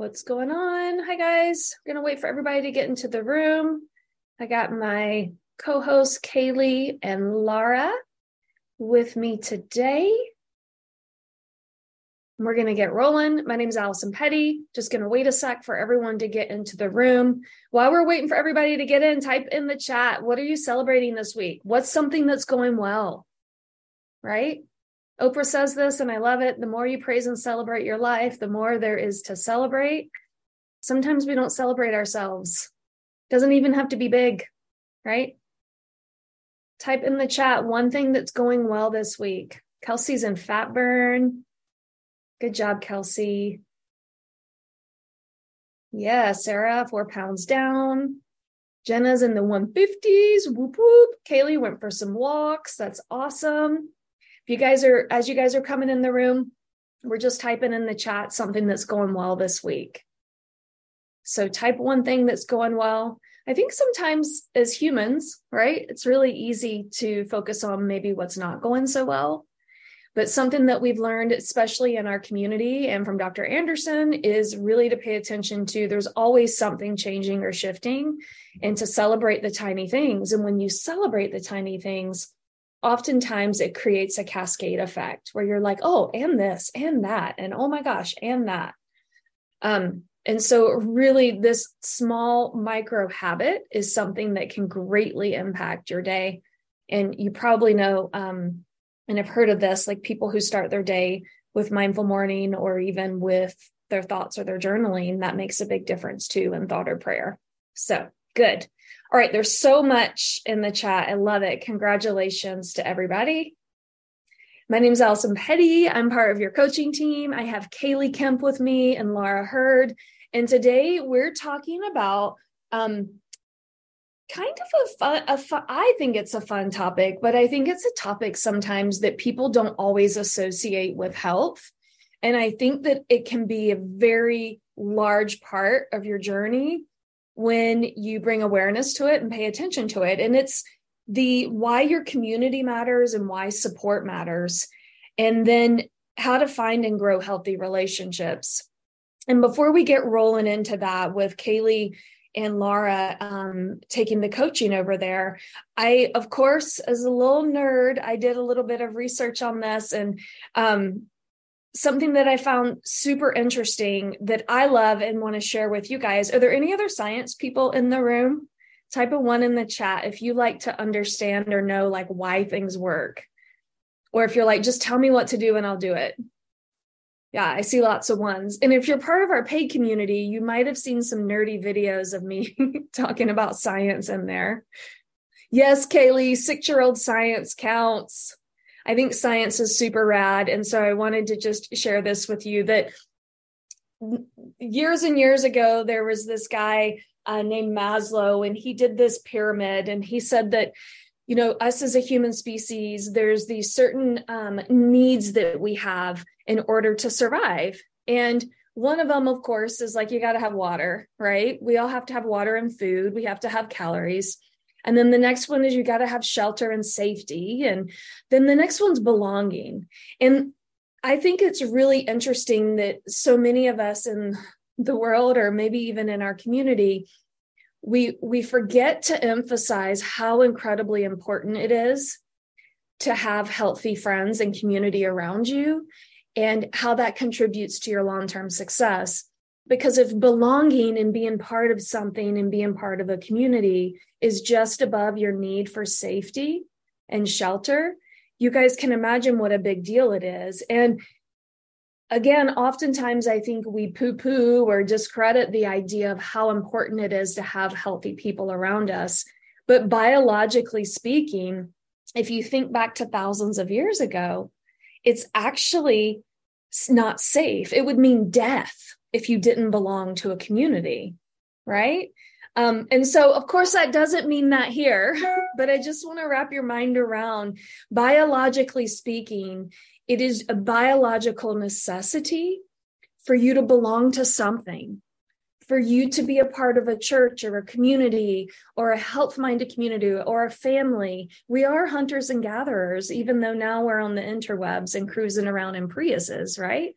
What's going on? Hi, guys. We're going to wait for everybody to get into the room. I got my co hosts, Kaylee and Laura, with me today. We're going to get rolling. My name is Allison Petty. Just going to wait a sec for everyone to get into the room. While we're waiting for everybody to get in, type in the chat. What are you celebrating this week? What's something that's going well? Right? Oprah says this, and I love it. The more you praise and celebrate your life, the more there is to celebrate. Sometimes we don't celebrate ourselves. Doesn't even have to be big, right? Type in the chat one thing that's going well this week. Kelsey's in fat burn. Good job, Kelsey. Yeah, Sarah, four pounds down. Jenna's in the 150s. Whoop whoop. Kaylee went for some walks. That's awesome you guys are, as you guys are coming in the room, we're just typing in the chat something that's going well this week. So type one thing that's going well. I think sometimes as humans, right, it's really easy to focus on maybe what's not going so well. But something that we've learned, especially in our community and from Dr. Andersen, is really to pay attention to there's always something changing or shifting and to celebrate the tiny things. And when you celebrate the tiny things, oftentimes it creates a cascade effect where you're like, oh, and this and that, and oh my gosh, and that. Um, and so, really, this small micro habit is something that can greatly impact your day. And you probably know, um, and have heard of this, like people who start their day with mindful morning or even with their thoughts or their journaling, that makes a big difference too in thought or prayer. So, good. All right, there's so much in the chat. I love it. Congratulations to everybody. My name is Allison Petty. I'm part of your coaching team. I have Kaylee Kemp with me and Laura Hurd. And today we're talking about um, kind of a fun, a fun, I think it's a fun topic, but I think it's a topic sometimes that people don't always associate with health. And I think that it can be a very large part of your journey when you bring awareness to it and pay attention to it. And it's the why your community matters and why support matters. And then how to find and grow healthy relationships. And before we get rolling into that with Kaylee and Laura um, taking the coaching over there, I, of course, as a little nerd, I did a little bit of research on this and um, something that I found super interesting that I love and want to share with you guys. Are there any other science people in the room? Type a one in the chat if you like to understand or know like why things work. Or if you're like, just tell me what to do and I'll do it. Yeah, I see lots of ones. And if you're part of our paid community, you might have seen some nerdy videos of me talking about science in there. Yes, Kaylee, six year old science counts. I think science is super rad. And so I wanted to just share this with you that years and years ago, there was this guy uh, named Maslow, and he did this pyramid, and he said that you know us as a human species there's these certain um, needs that we have in order to survive. And one of them of course is like you got to have water right? We all have to have water and food. We have to have calories and then the next one is you got to have shelter and safety. And then the next one's belonging. And I think it's really interesting that so many of us in the world, or maybe even in our community, we we forget to emphasize how incredibly important it is to have healthy friends and community around you and how that contributes to your long-term success because if belonging and being part of something and being part of a community is just above your need for safety and shelter, you guys can imagine what a big deal it is. And again, oftentimes I think we poo poo or discredit the idea of how important it is to have healthy people around us. But biologically speaking, if you think back to thousands of years ago, it's actually not safe. It would mean death if you didn't belong to a community, right? Um, and so, of course, that doesn't mean that here, but I just want to wrap your mind around biologically speaking, it is a biological necessity for you to belong to something, for you to be a part of a church or a community or a health minded community or a family. We are hunters and gatherers, even though now we're on the interwebs and cruising around in Priuses, right?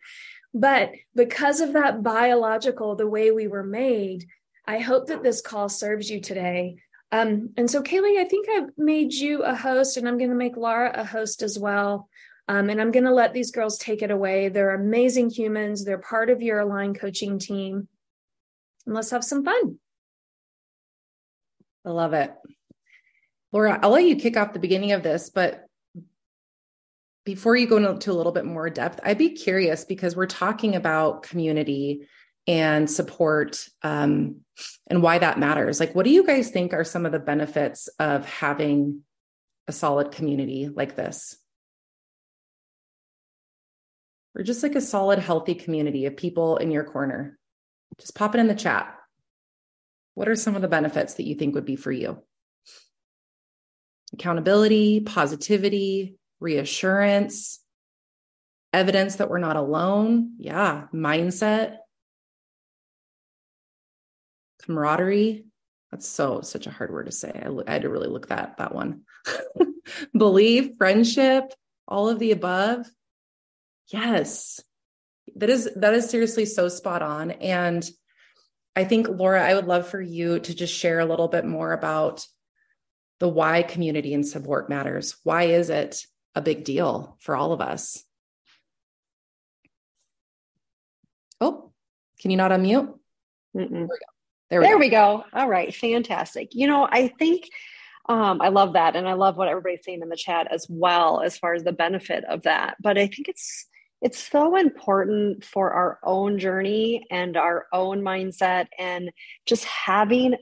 But because of that biological, the way we were made, I hope that this call serves you today. Um, and so, Kaylee, I think I've made you a host, and I'm going to make Laura a host as well. Um, and I'm going to let these girls take it away. They're amazing humans. They're part of your Align coaching team. And let's have some fun. I love it. Laura, I'll let you kick off the beginning of this, but before you go into a little bit more depth, I'd be curious because we're talking about community and support um, and why that matters. Like, what do you guys think are some of the benefits of having a solid community like this? Or just like a solid, healthy community of people in your corner. Just pop it in the chat. What are some of the benefits that you think would be for you? Accountability, positivity, reassurance, evidence that we're not alone. Yeah, mindset, camaraderie. That's so such a hard word to say. I, I had to really look that that one. Belief, friendship, all of the above. Yes. That is that is seriously so spot on and I think Laura I would love for you to just share a little bit more about the why community and support matters. Why is it a big deal for all of us? Oh, can you not unmute? Mm-mm. There we go. There, we, there go. we go. All right, fantastic. You know, I think um, I love that. And I love what everybody's saying in the chat as well, as far as the benefit of that. But I think it's it's so important for our own journey and our own mindset and just having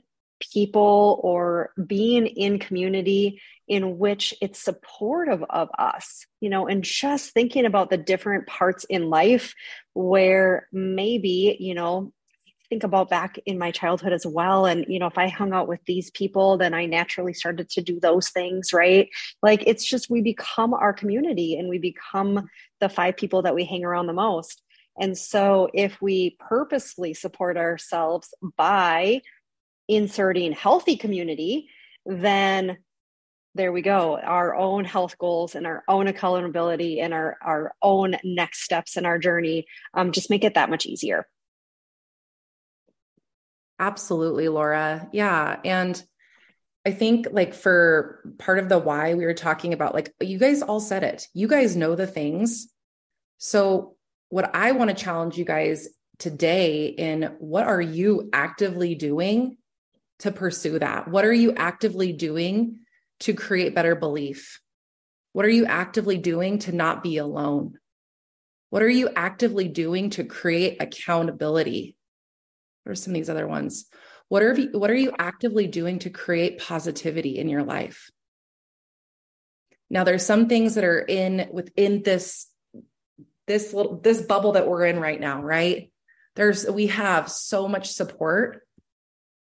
people or being in community in which it's supportive of us, you know, and just thinking about the different parts in life where maybe, you know, think about back in my childhood as well. And you know if i hung out with these people then i naturally started to do those things right? Like it's just we become our community and we become the five people that we hang around the most. And so if we purposely support ourselves by inserting healthy community then there we go. Our own health goals and our own accountability and our our own next steps in our journey um, just make it that much easier Absolutely, Laura. Yeah. And I think like for part of the why we were talking about, like you guys all said it, you guys know the things. So, what I want to challenge you guys today in what are you actively doing to pursue that? What are you actively doing to create better belief? What are you actively doing to not be alone? What are you actively doing to create accountability? Are some of these other ones? What are you, what are you actively doing to create positivity in your life? Now there's some things that are in within this this little this bubble that we're in right now, right? There's we have so much support.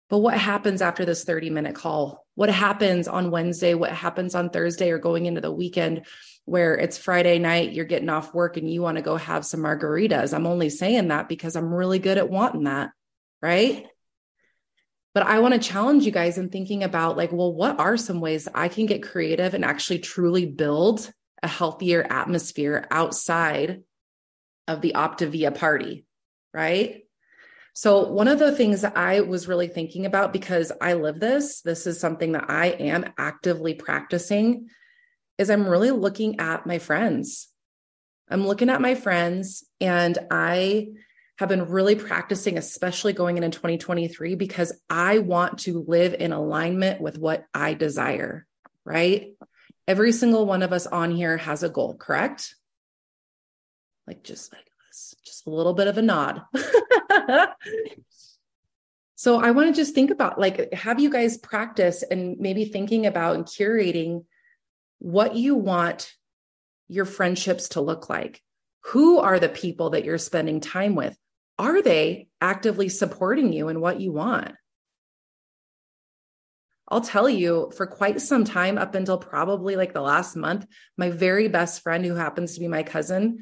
But what happens after this 30 minute call? What happens on Wednesday? What happens on Thursday or going into the weekend where it's Friday night, you're getting off work and you want to go have some margaritas? I'm only saying that because I'm really good at wanting that right? But I want to challenge you guys in thinking about like, well, what are some ways I can get creative and actually truly build a healthier atmosphere outside of the Optavia party, right? So, one of the things that I was really thinking about because I live this, this is something that I am actively practicing, is I'm really looking at my friends. I'm looking at my friends and I have been really practicing, especially going into 2023, because I want to live in alignment with what I desire, right? Every single one of us on here has a goal, correct? Like just like this, just a little bit of a nod. so I want to just think about like, have you guys practice and maybe thinking about and curating what you want your friendships to look like? Who are the people that you're spending time with? Are they actively supporting you in what you want? I'll tell you, for quite some time, up until probably like the last month, my very best friend, who happens to be my cousin,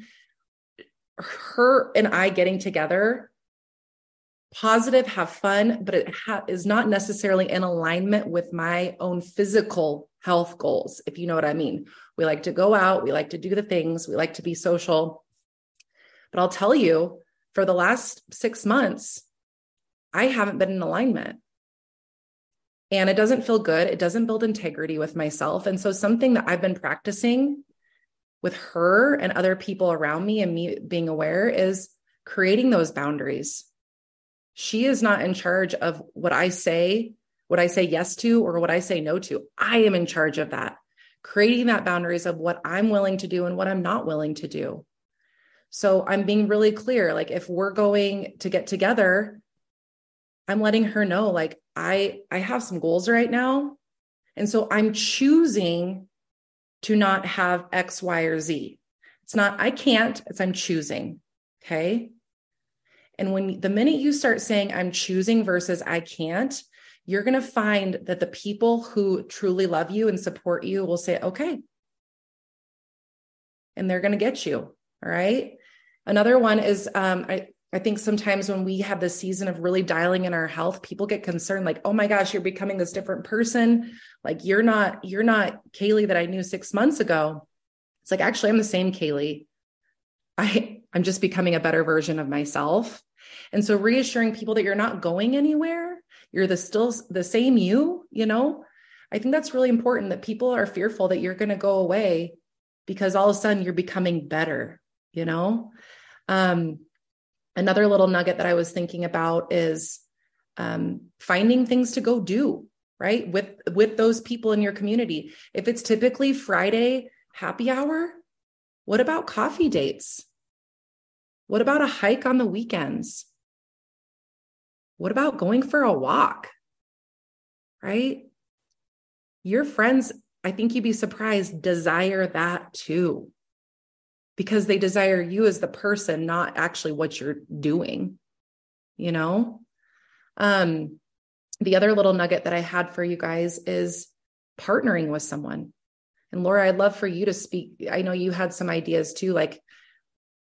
her and I getting together, positive, have fun, but it ha- is not necessarily in alignment with my own physical health goals, if you know what I mean. We like to go out, we like to do the things, we like to be social But I'll tell you, for the last six months, I haven't been in alignment. And it doesn't feel good. It doesn't build integrity with myself. And so, something that I've been practicing with her and other people around me and me being aware is creating those boundaries. She is not in charge of what I say, what I say yes to, or what I say no to. I am in charge of that, creating that boundaries of what I'm willing to do and what I'm not willing to do. So I'm being really clear. Like, if we're going to get together, I'm letting her know, like, I I have some goals right now. And so I'm choosing to not have X, Y, or Z. It's not I can't, it's I'm choosing. Okay. And when the minute you start saying I'm choosing versus I can't, you're going to find that the people who truly love you and support you will say, okay. And they're going to get you. All right. Another one is um, I, I think sometimes when we have this season of really dialing in our health, people get concerned like, "Oh my gosh, you're becoming this different person. Like you're not you're not Kaylee that I knew 6 months ago." It's like, "Actually, I'm the same Kaylee. I I'm just becoming a better version of myself." And so reassuring people that you're not going anywhere, you're the still the same you, you know? I think that's really important that people are fearful that you're going to go away because all of a sudden you're becoming better, you know? Um another little nugget that I was thinking about is um, finding things to go do right with with those people in your community. If it's typically Friday happy hour, what about coffee dates? What about a hike on the weekends? What about going for a walk? Right? Your friends, I think you'd be surprised, desire that too because they desire you as the person, not actually what you're doing, you know? Um, the other little nugget that I had for you guys is partnering with someone. And Laura, I'd love for you to speak. I know you had some ideas too. Like,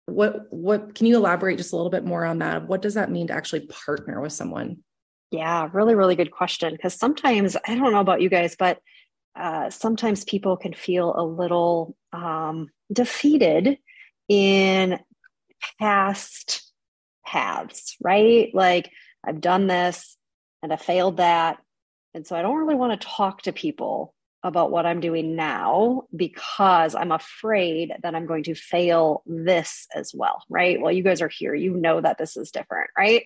what what can you elaborate just a little bit more on that? What does that mean to actually partner with someone? Yeah, really, really good question. Because sometimes I don't know about you guys, but uh, sometimes people can feel a little um, defeated in past paths, right? Like I've done this and I failed that. And so I don't really want to talk to people about what I'm doing now because I'm afraid that I'm going to fail this as well, right? Well, you guys are here. You know that this is different, right?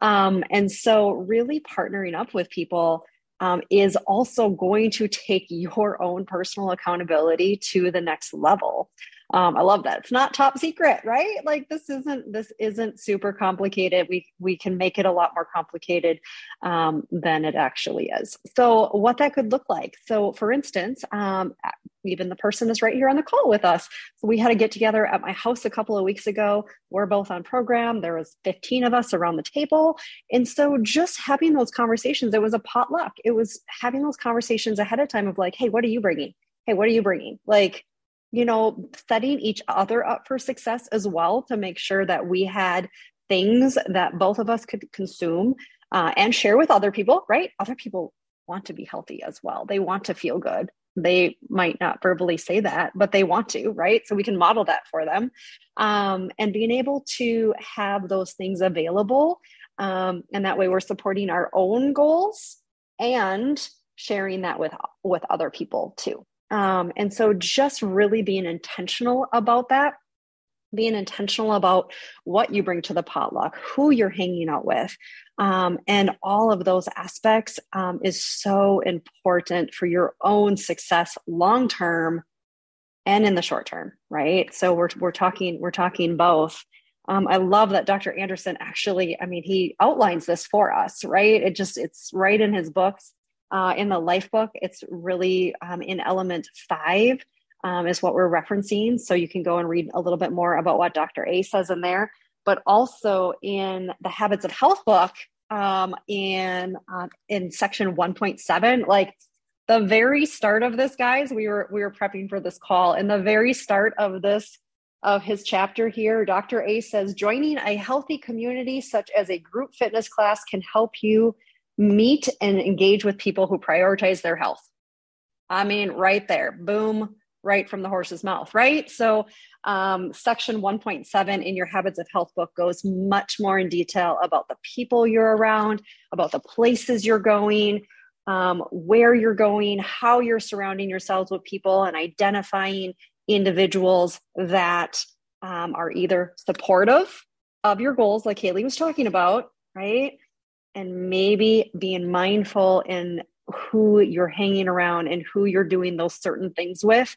Um, and so, really partnering up with people um, is also going to take your own personal accountability to the next level. Um, i love that. It's not top secret right? Like this isn't this isn't super complicated. We we can make it a lot more complicated um, than it actually is. So what that could look like. So for instance um, even the person is right here on the call with us. So we had a get together at my house a couple of weeks ago. We're both on program. There was 15 of us around the table. And so just having those conversations it was a potluck. It was having those conversations ahead of time of like hey what are you bringing? Hey what are you bringing? Like you know, setting each other up for success as well to make sure that we had things that both of us could consume uh, and share with other people, right? Other people want to be healthy as well. They want to feel good. They might not verbally say that, but they want to, right? So we can model that for them. Um, and being able to have those things available. Um, and that way we're supporting our own goals and sharing that with with other people too um, and so just really being intentional about that, being intentional about what you bring to the potluck, who you're hanging out with, um, and all of those aspects um, is so important for your own success long term and in the short term, right? So we're we're talking we're talking both. Um, I love that Dr. Andersen actually, I mean, he outlines this for us, right? It just it's right in his books uh, in the life book. It's really um, in element five, um, is what we're referencing. So you can go and read a little bit more about what Dr. A says in there, but also in the Habits of Health book um, in uh, in section 1.7, like the very start of this, guys. We were we were prepping for this call, and the very start of this of his chapter here, Dr. A says joining a healthy community such as a group fitness class can help you meet and engage with people who prioritize their health. I mean, right there, boom, right from the horse's mouth, right? So, um, section 1.7 in your Habits of Health book goes much more in detail about the people you're around, about the places you're going, um, where you're going, how you're surrounding yourselves with people, and identifying individuals that um, are either supportive of your goals, like Haley was talking about, right? And maybe being mindful in who you're hanging around and who you're doing those certain things with.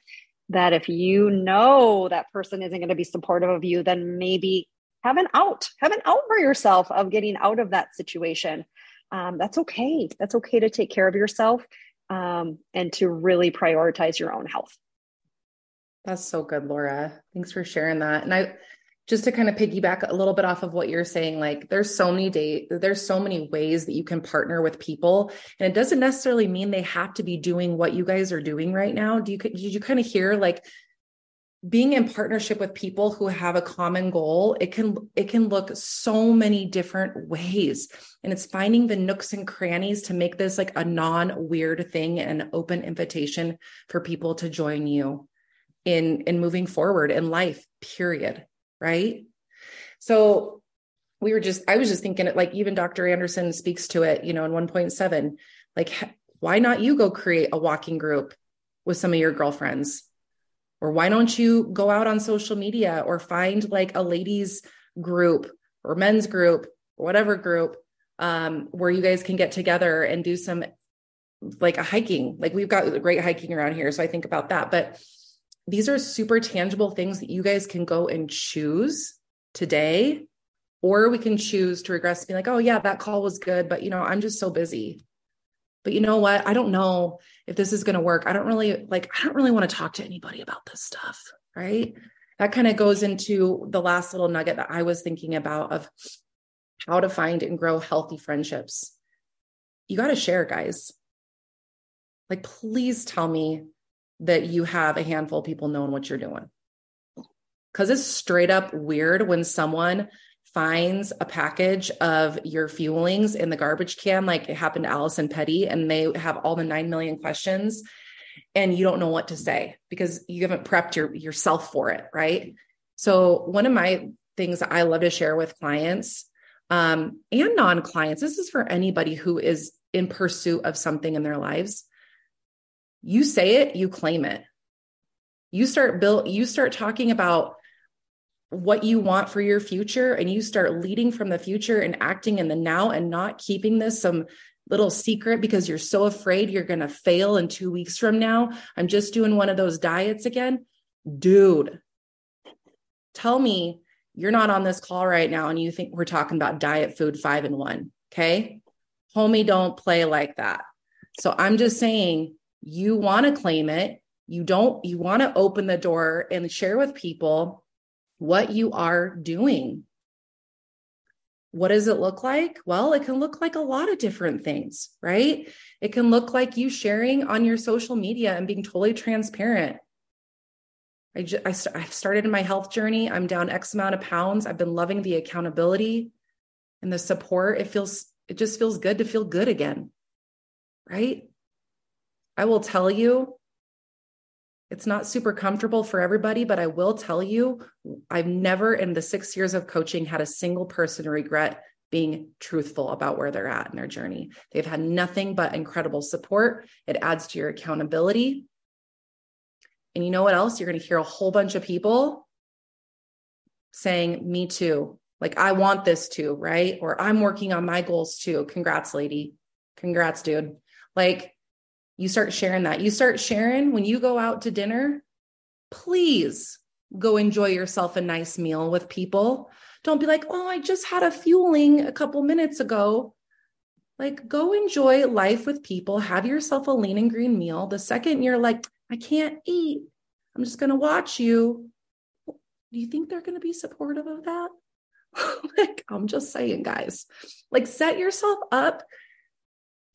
That if you know that person isn't going to be supportive of you, then maybe have an out, have an out for yourself of getting out of that situation. Um, that's okay. That's okay to take care of yourself um, and to really prioritize your own health. That's so good, Laura. Thanks for sharing that. And I just to kind of piggyback a little bit off of what you're saying, like there's so many day, there's so many ways that you can partner with people. And it doesn't necessarily mean they have to be doing what you guys are doing right now. Do you did you kind of hear like being in partnership with people who have a common goal it can it can look so many different ways and it's finding the nooks and crannies to make this like a non weird thing and an open invitation for people to join you in in moving forward in life period right? So we were just i was just thinking it like even dr andersen speaks to it you know in 1.7 like why not you go create a walking group with some of your girlfriends? Or why don't you go out on social media or find like a ladies group or men's group or whatever group um, where you guys can get together and do some like a hiking. Like we've got great hiking around here so i think about that. But these are super tangible things that you guys can go and choose today or we can choose to regress and be like oh yeah that call was good but you know i'm just so busy. But you know what? I don't know if this is going to work. I don't really like i don't really want to talk to anybody about this stuff right? That kind of goes into the last little nugget that i was thinking about of how to find and grow healthy friendships. You got to share guys. Like please tell me that you have a handful of people knowing what you're doing. Because it's straight up weird when someone finds a package of your fuelings in the garbage can, like it happened to Allison Petty, and they have all the 9 million questions and you don't know what to say because you haven't prepped your, yourself for it. Right. So, one of my things I love to share with clients um, and non clients, this is for anybody who is in pursuit of something in their lives you say it, you claim it. You start build you start talking about what you want for your future and you start leading from the future and acting in the now and not keeping this some little secret because you're so afraid you're going to fail in 2 weeks from now. I'm just doing one of those diets again. Dude, tell me you're not on this call right now and you think we're talking about diet food 5 and 1, okay? Homie, don't play like that. So I'm just saying you want to claim it. You don't you want to open the door and share with people what you are doing. What does it look like? Well it can look like a lot of different things right? It can look like you sharing on your social media and being totally transparent. I, just, I, I started in my health journey. I'm down x amount of pounds. I've been loving the accountability and the support. It feels it just feels good to feel good again right I will tell you, it's not super comfortable for everybody, but I will tell you, I've never in the six years of coaching had a single person regret being truthful about where they're at in their journey. They've had nothing but incredible support. It adds to your accountability. And you know what else? You're going to hear a whole bunch of people saying, Me too. Like, I want this too, right? Or I'm working on my goals too. Congrats, lady. Congrats, dude. Like, you start sharing that. You start sharing when you go out to dinner, please go enjoy yourself a nice meal with people. Don't be like, oh, I just had a fueling a couple minutes ago. Like, go enjoy life with people, have yourself a lean and green meal. The second you're like, I can't eat, I'm just going to watch you. Do you think they're going to be supportive of that? like, I'm just saying, guys, like, set yourself up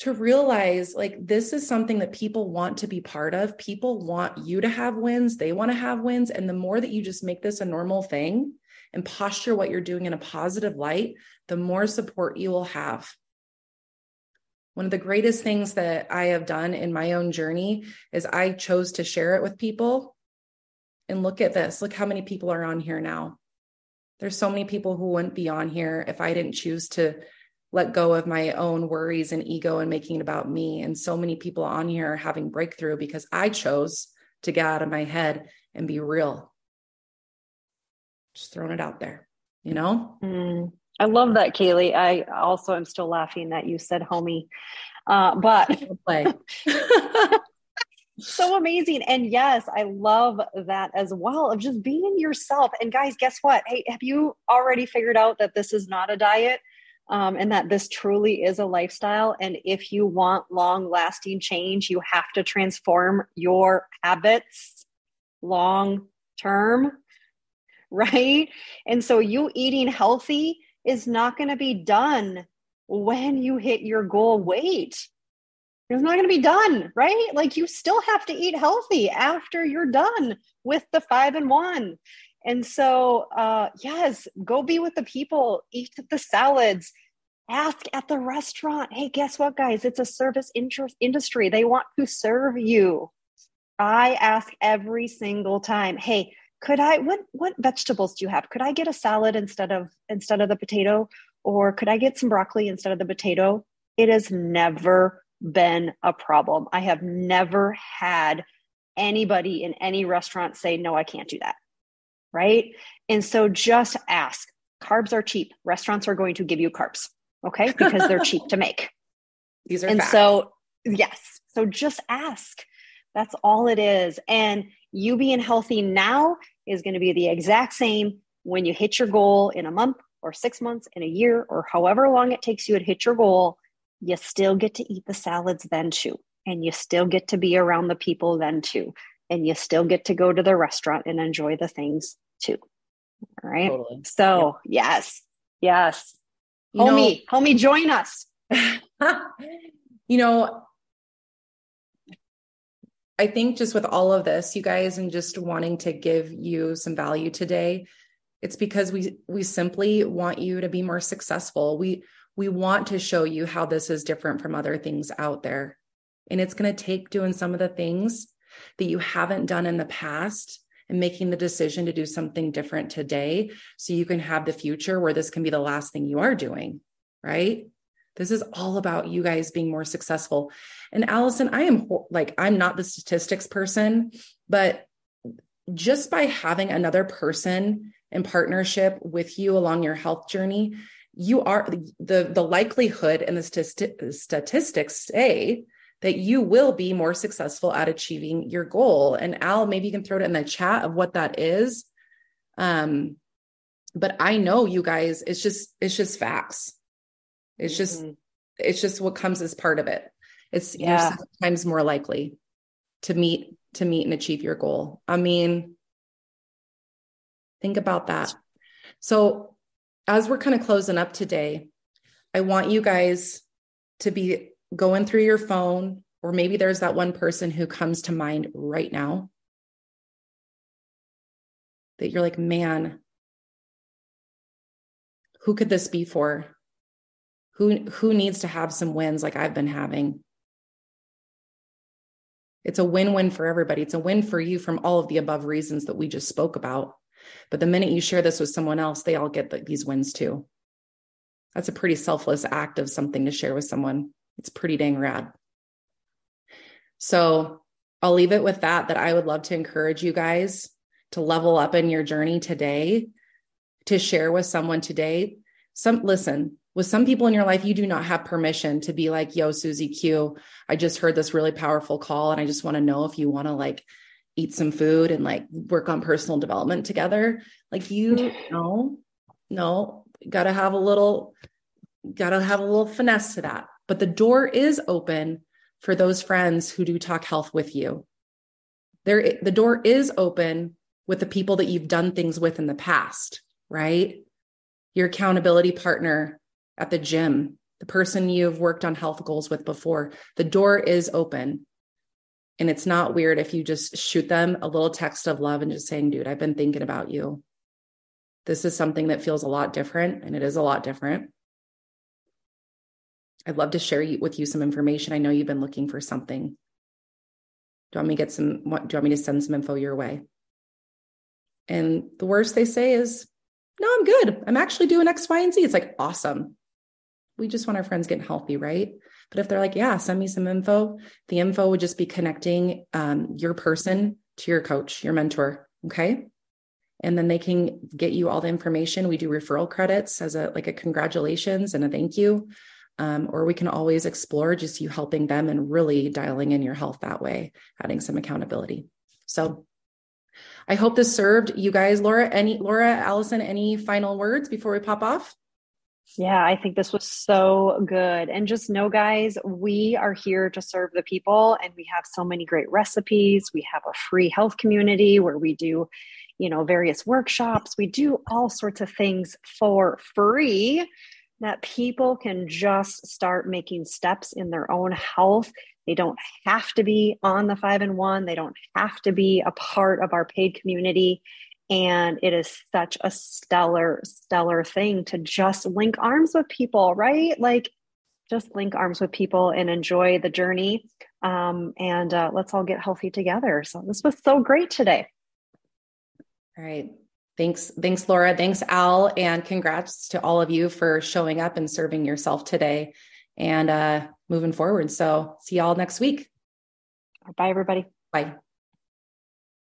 to realize like this is something that people want to be part of. People want you to have wins, they want to have wins. And the more that you just make this a normal thing and posture what you're doing in a positive light, the more support you will have. One of the greatest things that I have done in my own journey is I chose to share it with people and look at this. Look how many people are on here now. There's so many people who wouldn't be on here if I didn't choose to let go of my own worries and ego and making it about me. And so many people on here are having breakthrough because I chose to get out of my head and be real. Just throwing it out there, you know? Mm, I love that, Kaylee. I also am still laughing that you said homie. Uh, but so amazing. And yes, I love that as well of just being yourself. And guys, guess what? Hey, have you already figured out that this is not a diet? Um, and that this truly is a lifestyle. And if you want long lasting change, you have to transform your habits long term, right? And so, you eating healthy is not going to be done when you hit your goal weight. It's not going to be done, right? Like you still have to eat healthy after you're done with the five and one. And so, uh, yes, go be with the people, eat the salads, ask at the restaurant. Hey, guess what, guys? It's a service interest industry. They want to serve you. I ask every single time, hey, could I what what vegetables do you have? Could I get a salad instead of instead of the potato? Or could I get some broccoli instead of the potato? It has never been a problem. I have never had anybody in any restaurant say, no, I can't do that right? And so just ask. Carbs are cheap. Restaurants are going to give you carbs, okay? Because they're cheap to make. These are and facts. so yes, so just ask. That's all it is. And you being healthy now is going to be the exact same when you hit your goal in a month or six months, in a year, or however long it takes you to hit your goal. You still get to eat the salads then too. And you still get to be around the people then too. And you still get to go to the restaurant and enjoy the things too. All right. Totally. So yep. yes, yes. You homie, know, homie, join us. you know, I think just with all of this, you guys, and just wanting to give you some value today, it's because we we simply want you to be more successful. We we want to show you how this is different from other things out there. And it's going to take doing some of the things that you haven't done in the past and making the decision to do something different today so you can have the future where this can be the last thing you are doing, right? This is all about you guys being more successful. And Allison, I am like, I'm not the statistics person, but just by having another person in partnership with you along your health journey, you are the the likelihood and the statistics say that you will be more successful at achieving your goal. And Al, maybe you can throw it in the chat of what that is. Um, but I know you guys, it's just, it's just facts. It's just, mm-hmm. it's just what comes as part of it. It's yeah. you're sometimes more likely to meet, to meet and achieve your goal. I mean, think about that. So as we're kind of closing up today, I want you guys to be going through your phone, or maybe there's that one person who comes to mind right now that you're like, man, who could this be for? Who, who needs to have some wins like I've been having? It's a win win for everybody. It's a win for you from all of the above reasons that we just spoke about. But the minute you share this with someone else, they all get the, these wins too. That's a pretty selfless act of something to share with someone. It's pretty dang rad. So I'll leave it with that, that I would love to encourage you guys to level up in your journey today, to share with someone today. Some listen, with some people in your life, you do not have permission to be like, yo, Susie Q, I just heard this really powerful call. And I just want to know if you want to like eat some food and like work on personal development together. Like you know, no, gotta have a little, gotta have a little finesse to that but the door is open for those friends who do talk health with you. There, the door is open with the people that you've done things with in the past, right? Your accountability partner at the gym, the person you've worked on health goals with before. The door is open. And it's not weird if you just shoot them a little text of love and just saying, dude, I've been thinking about you. This is something that feels a lot different, and it is a lot different. I'd love to share with you some information. I know you've been looking for something. Do you want me to get some? Do you want me to send some info your way? And the worst they say is, no, I'm good. I'm actually doing X, Y, and Z. It's like, awesome. We just want our friends getting healthy, right? But if they're like, yeah, send me some info, the info would just be connecting um, your person to your coach, your mentor. Okay. And then they can get you all the information. We do referral credits as a like a congratulations and a thank you. Um, or we can always explore just you helping them and really dialing in your health that way, adding some accountability. So I hope this served you guys. Laura, any Laura, Allison, any final words before we pop off? Yeah, I think this was so good. And just know, guys, we are here to serve the people, and we have so many great recipes. We have a free health community where we do, you know, various workshops. We do all sorts of things for free that people can just start making steps in their own health. They don't have to be on the five and one, they don't have to be a part of our paid community. And it is such a stellar, stellar thing to just link arms with people, right? Like, just link arms with people and enjoy the journey. Um, and uh, let's all get healthy together. So, this was so great today. All right. Thanks. Thanks, Laura. Thanks, Al. And congrats to all of you for showing up and serving yourself today and uh, moving forward. So, see y'all next week. Bye, everybody. Bye.